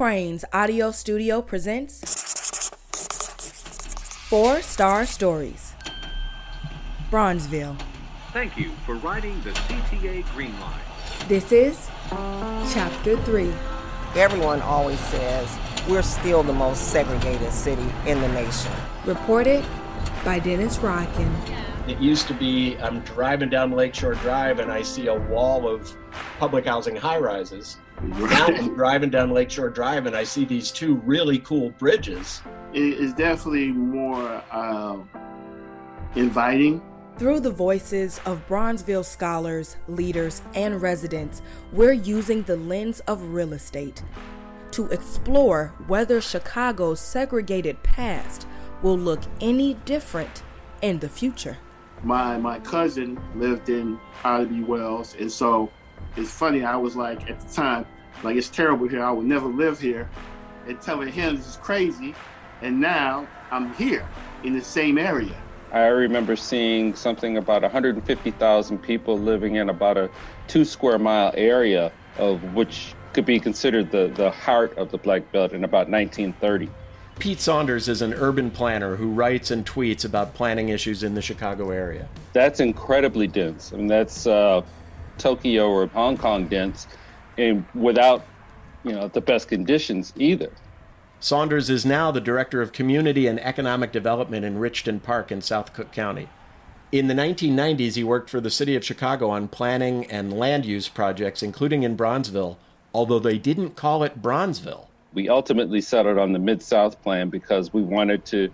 Crain's Audio Studio presents Four Star Stories. Bronzeville. Thank you for riding the CTA Green Line. This is Chapter 3. Everyone always says we're still the most segregated city in the nation. Reported by Dennis Rodkin. It used to be I'm driving down Lakeshore Drive and I see a wall of public housing high rises. Now I'm driving down Lakeshore Drive and I see these two really cool bridges. It is definitely more uh, inviting. Through the voices of Bronzeville scholars, leaders, and residents, we're using the lens of real estate to explore whether Chicago's segregated past will look any different in the future. My my cousin lived in Ida B. Wells, and so it's funny. I was like at the time, like it's terrible here. I would never live here, and telling him this is crazy. And now I'm here in the same area. I remember seeing something about 150,000 people living in about a two square mile area of which could be considered the, the heart of the Black Belt in about 1930. Pete Saunders is an urban planner who writes and tweets about planning issues in the Chicago area. That's incredibly dense. I mean, that's uh, Tokyo or Hong Kong dense, and without you know the best conditions either. Saunders is now the director of community and economic development in Richton Park in South Cook County. In the 1990s, he worked for the city of Chicago on planning and land use projects, including in Bronzeville, although they didn't call it Bronzeville. We ultimately settled on the Mid South plan because we wanted to,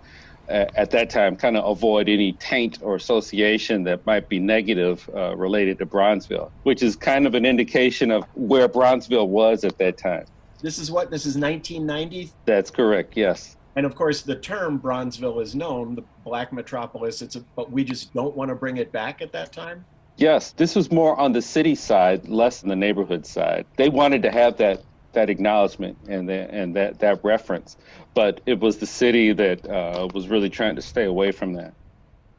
at that time, kind of avoid any taint or association that might be negative uh, related to Bronzeville, which is kind of an indication of where Bronzeville was at that time. This is what? This is 1990? That's correct, yes. And of course, the term Bronzeville is known, the black metropolis, it's a, but we just don't want to bring it back at that time? Yes, this was more on the city side, less on the neighborhood side. They wanted to have that that acknowledgement and and that that reference, but it was the city that uh, was really trying to stay away from that.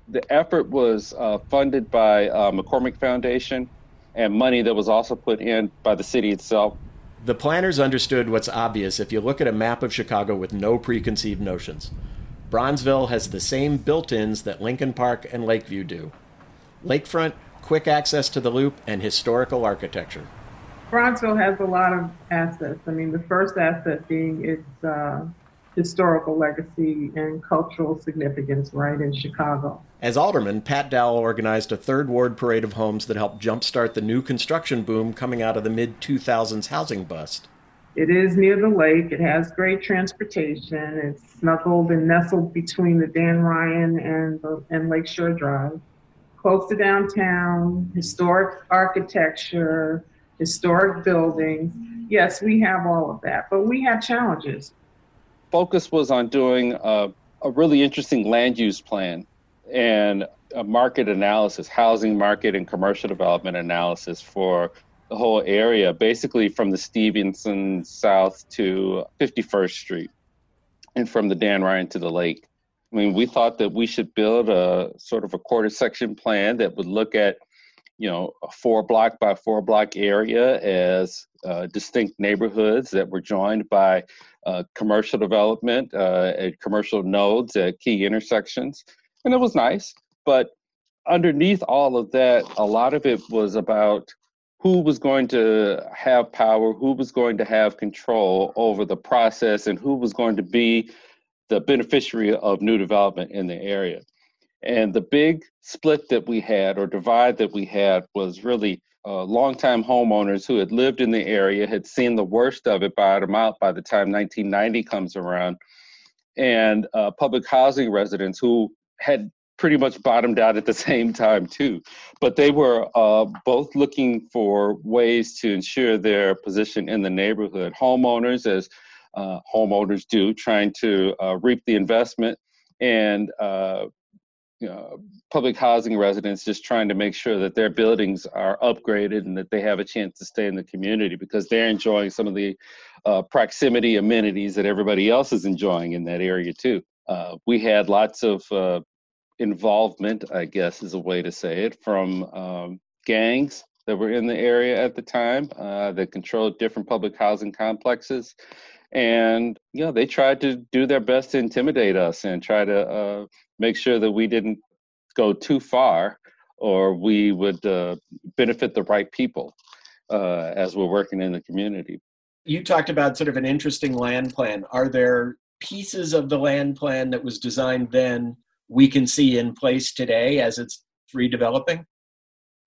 The effort was uh, funded by uh, McCormick Foundation and money that was also put in by the city itself. The planners understood what's obvious if you look at a map of Chicago with no preconceived notions. Bronzeville has the same built ins that Lincoln Park and Lakeview do lakefront, quick access to the loop, and historical architecture. Bronzeville has a lot of assets. I mean, the first asset being its uh, historical legacy and cultural significance right in Chicago. As alderman, Pat Dowell organized a third ward parade of homes that helped jumpstart the new construction boom coming out of the mid 2000s housing bust. It is near the lake. It has great transportation. It's snuggled and nestled between the Dan Ryan and, the, and Lakeshore Drive. Close to downtown, historic architecture, historic buildings. Yes, we have all of that, but we have challenges. Focus was on doing a, a really interesting land use plan and a market analysis, housing market and commercial development analysis for the whole area, basically from the Stevenson South to 51st Street and from the Dan Ryan to the lake. I mean, we thought that we should build a sort of a quarter section plan that would look at, you know, a four block by four block area as uh, distinct neighborhoods that were joined by uh, commercial development uh, commercial nodes at key intersections and it was nice. But underneath all of that, a lot of it was about who was going to have power, who was going to have control over the process, and who was going to be the beneficiary of new development in the area. And the big split that we had, or divide that we had, was really uh, longtime homeowners who had lived in the area, had seen the worst of it bottom out by the time 1990 comes around, and uh, public housing residents who had pretty much bottomed out at the same time too. But they were uh, both looking for ways to ensure their position in the neighborhood. Homeowners as uh, homeowners do trying to uh, reap the investment. And uh, public housing residents just trying to make sure that their buildings are upgraded and that they have a chance to stay in the community because they're enjoying some of the uh, proximity amenities that everybody else is enjoying in that area too uh, we had lots of uh, involvement, I guess is a way to say it, from um, gangs that were in the area at the time uh, that controlled different public housing complexes. And, you know, they tried to do their best to intimidate us and try to uh, make sure that we didn't go too far or we would uh, benefit the right people uh, as we're working in the community. You talked about sort of an interesting land plan. Are there pieces of the land plan that was designed then we can see in place today as it's redeveloping?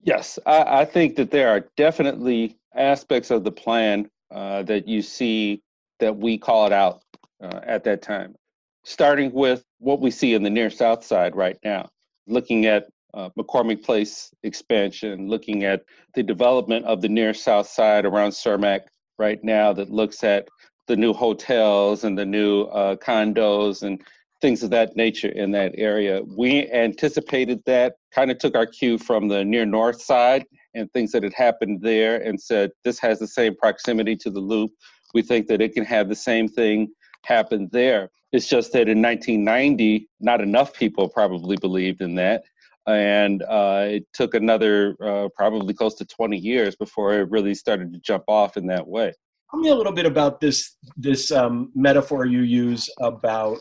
Yes, I, I think that there are definitely aspects of the plan uh, that you see that we called out uh, at that time. Starting with what we see in the near south side right now, looking at uh, McCormick Place expansion, looking at the development of the near south side around Cermak right now that looks at the new hotels and the new uh, condos and things of that nature in that area. We anticipated that, kind of took our cue from the near north side and things that had happened there and said this has the same proximity to the loop. We think that it can have the same thing happen there. It's just that in 1990, not enough people probably believed in that. And uh, it took another uh, probably close to 20 years before it really started to jump off in that way. Tell me a little bit about this this um, metaphor you use about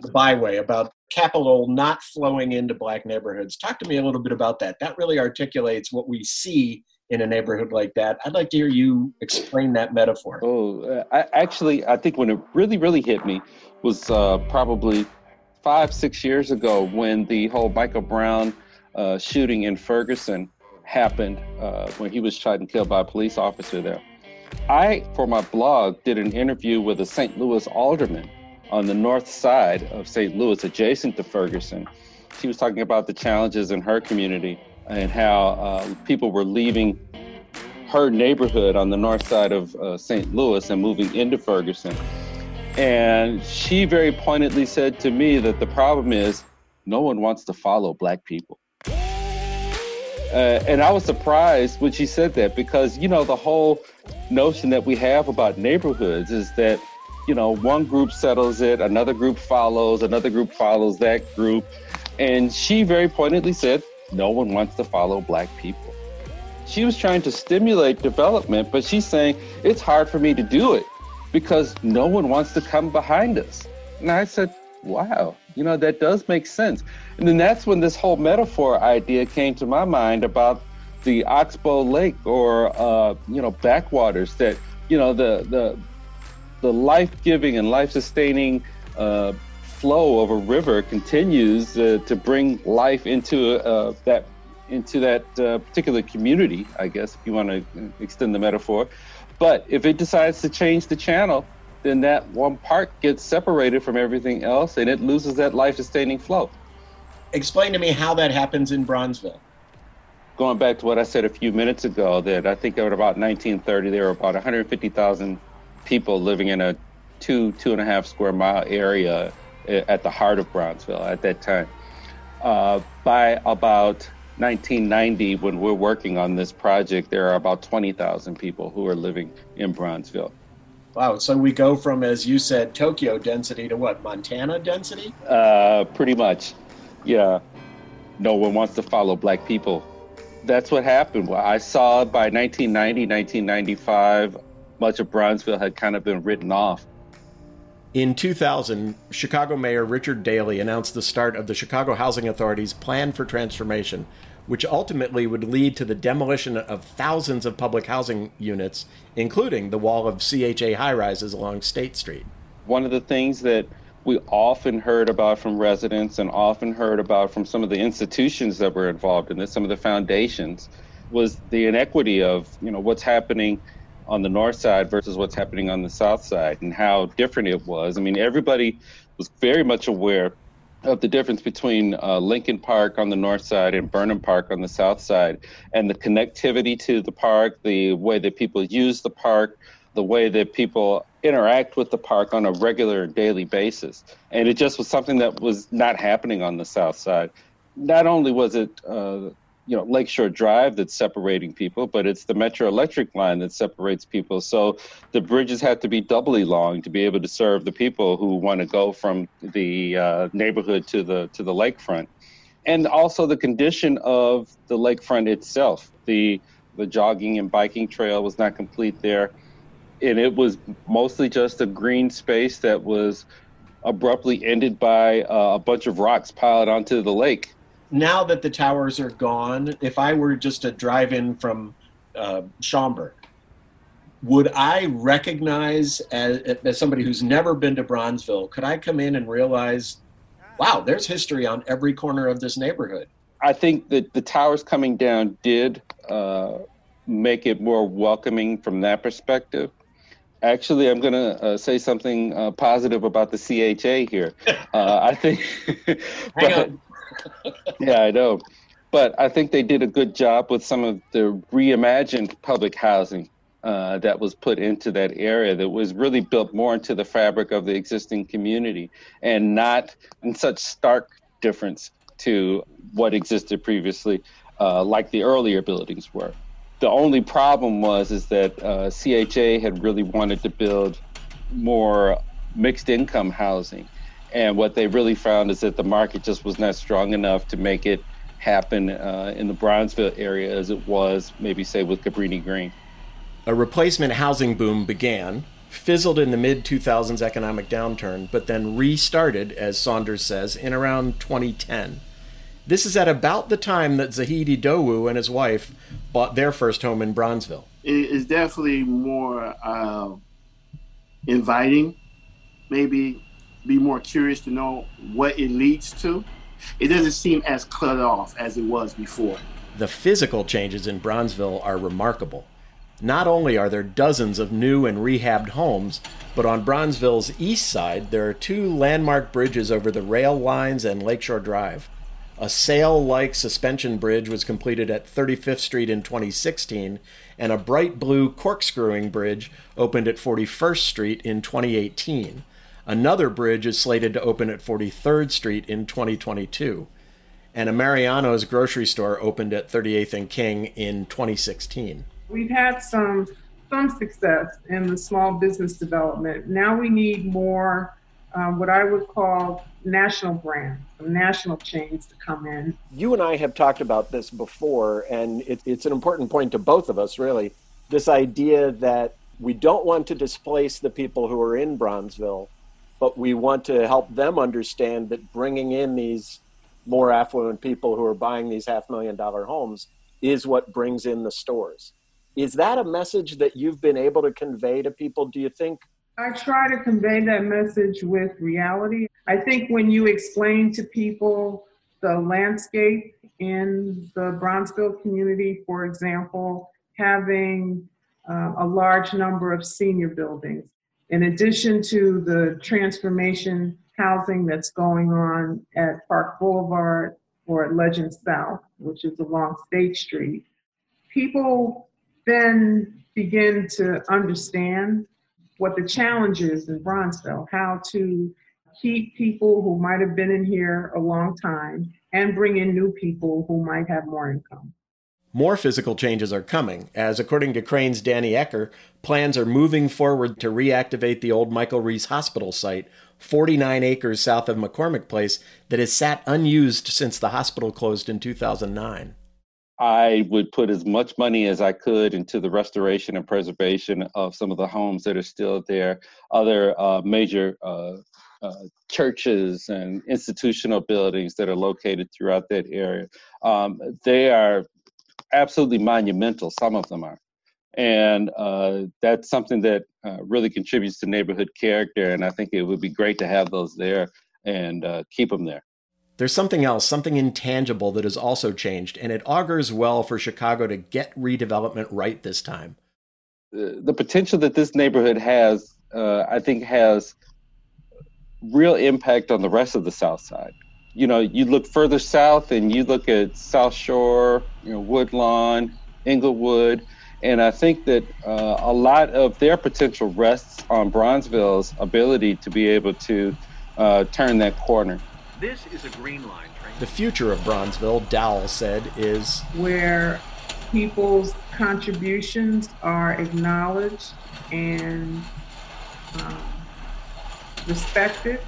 the byway, about capital not flowing into black neighborhoods. Talk to me a little bit about that. That really articulates what we see in a neighborhood like that. I'd like to hear you explain that metaphor. Oh, uh, I, actually, I think when it really, really hit me was uh, probably five, six years ago when the whole Michael Brown uh, shooting in Ferguson happened uh, when he was shot and killed by a police officer there. I, for my blog, did an interview with a St. Louis alderman on the north side of St. Louis, adjacent to Ferguson. She was talking about the challenges in her community and how uh, people were leaving her neighborhood on the north side of uh, St. Louis and moving into Ferguson. And she very pointedly said to me that the problem is no one wants to follow black people. Uh, and I was surprised when she said that because, you know, the whole notion that we have about neighborhoods is that, you know, one group settles it, another group follows, another group follows that group. And she very pointedly said, no one wants to follow black people. She was trying to stimulate development, but she's saying it's hard for me to do it because no one wants to come behind us. And I said, wow, you know, that does make sense. And then that's when this whole metaphor idea came to my mind about the Oxbow Lake or, uh, you know, backwaters that, you know, the, the, the life-giving and life-sustaining uh, flow of a river continues uh, to bring life into uh, that into that uh, particular community, I guess, if you want to extend the metaphor. But if it decides to change the channel, then that one part gets separated from everything else and it loses that life sustaining flow. Explain to me how that happens in Bronzeville. Going back to what I said a few minutes ago, that I think at about 1930, there were about 150,000 people living in a two, two and a half square mile area at the heart of Bronzeville at that time. Uh, by about 1990, when we're working on this project, there are about 20,000 people who are living in Bronzeville. Wow. So we go from, as you said, Tokyo density to what, Montana density? Uh, pretty much. Yeah. No one wants to follow black people. That's what happened. Well, I saw by 1990, 1995, much of Bronzeville had kind of been written off in 2000, Chicago Mayor Richard Daley announced the start of the Chicago Housing Authority's Plan for Transformation, which ultimately would lead to the demolition of thousands of public housing units, including the wall of CHA high rises along State Street. One of the things that we often heard about from residents and often heard about from some of the institutions that were involved in this, some of the foundations, was the inequity of you know what's happening on the north side versus what's happening on the south side and how different it was. I mean, everybody was very much aware of the difference between uh, Lincoln Park on the north side and Burnham Park on the south side, and the connectivity to the park, the way that people use the park, the way that people interact with the park on a regular daily basis. And it just was something that was not happening on the south side. Not only was it uh, you know Lakeshore Drive that's separating people, but it's the Metra Electric line that separates people. So the bridges have to be doubly long to be able to serve the people who want to go from the uh, neighborhood to the to the lakefront, and also the condition of the lakefront itself. The The jogging and biking trail was not complete there. And it was mostly just a green space that was abruptly ended by uh, a bunch of rocks piled onto the lake. Now that the towers are gone, if I were just to drive in from uh, Schaumburg, would I recognize as, as somebody who's never been to Bronzeville, could I come in and realize, wow, there's history on every corner of this neighborhood? I think that the towers coming down did uh, make it more welcoming from that perspective. Actually, I'm going to uh, say something uh, positive about the CHA here. Uh, I think. but, yeah, I know. But I think they did a good job with some of the reimagined public housing uh, that was put into that area that was really built more into the fabric of the existing community and not in such stark difference to what existed previously, uh, like the earlier buildings were. The only problem was is that uh, CHA had really wanted to build more mixed income housing, and what they really found is that the market just was not strong enough to make it happen uh, in the Bronzeville area as it was maybe say with Cabrini Green. A replacement housing boom began, fizzled in the mid 2000s economic downturn, but then restarted, as Saunders says, in around 2010. This is at about the time that Zahid Idowu and his wife bought their first home in Bronzeville. It is definitely more uh, inviting, maybe be more curious to know what it leads to. It doesn't seem as cut off as it was before. The physical changes in Bronzeville are remarkable. Not only are there dozens of new and rehabbed homes, but on Bronzeville's east side, there are two landmark bridges over the rail lines and Lakeshore Drive. A sail like suspension bridge was completed at 35th Street in 2016, and a bright blue corkscrewing bridge opened at 41st Street in 2018. Another bridge is slated to open at 43rd Street in 2022. And a Mariano's grocery store opened at 38th and King in 2016. We've had some some success in the small business development. Now we need more um, what I would call national brands, national chains to come in. You and I have talked about this before, and it, it's an important point to both of us, really. This idea that we don't want to displace the people who are in Bronzeville, but we want to help them understand that bringing in these more affluent people who are buying these half million dollar homes is what brings in the stores. Is that a message that you've been able to convey to people, do you think? I try to convey that message with reality. I think when you explain to people the landscape in the Bronzeville community, for example, having uh, a large number of senior buildings, in addition to the transformation housing that's going on at Park Boulevard or at Legend South, which is along State Street, people then begin to understand what the challenge is in Bronzeville, how to keep people who might have been in here a long time and bring in new people who might have more income. More physical changes are coming, as according to Crain's Danny Ecker, plans are moving forward to reactivate the old Michael Reese Hospital site, 49 acres south of McCormick Place, that has sat unused since the hospital closed in 2009. I would put as much money as I could into the restoration and preservation of some of the homes that are still there, other uh, major uh, uh, churches and institutional buildings that are located throughout that area. Um, they are absolutely monumental, some of them are. And uh, that's something that uh, really contributes to neighborhood character. And I think it would be great to have those there and uh, keep them there. There's something else, something intangible that has also changed, and it augurs well for Chicago to get redevelopment right this time. The potential that this neighborhood has, uh, I think, has real impact on the rest of the South Side. You know, you look further south and you look at South Shore, you know, Woodlawn, Englewood, and I think that uh, a lot of their potential rests on Bronzeville's ability to be able to uh, turn that corner. This is a green line train. The future of Bronzeville, Dowell said, is where people's contributions are acknowledged and um, respected,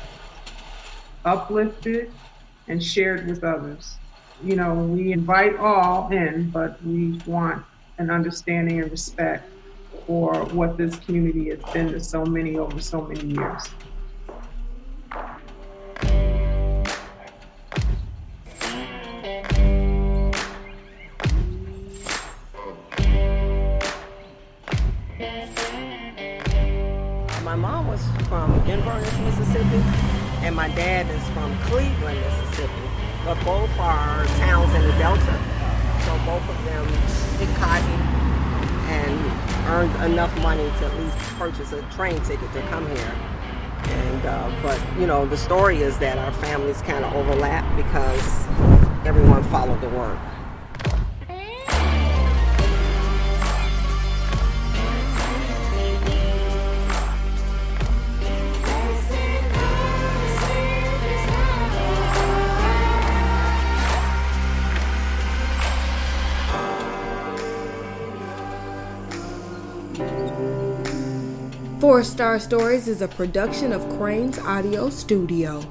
uplifted, and shared with others. You know, we invite all in, but we want an understanding and respect for what this community has been to so many over so many years. And my dad is from Cleveland, Mississippi. But both are towns in the Delta. So both of them did cotton and earned enough money to at least purchase a train ticket to come here. And uh, but you know the story is that our families kind of overlap because everyone followed the work. Four Star Stories is a production of Crain's Audio Studio.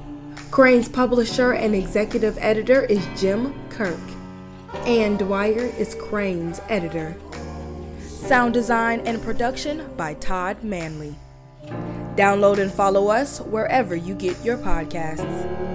Crain's publisher and executive editor is Jim Kirk. Ann Dwyer is Crain's editor. Sound design and production by Todd Manley. Download and follow us wherever you get your podcasts.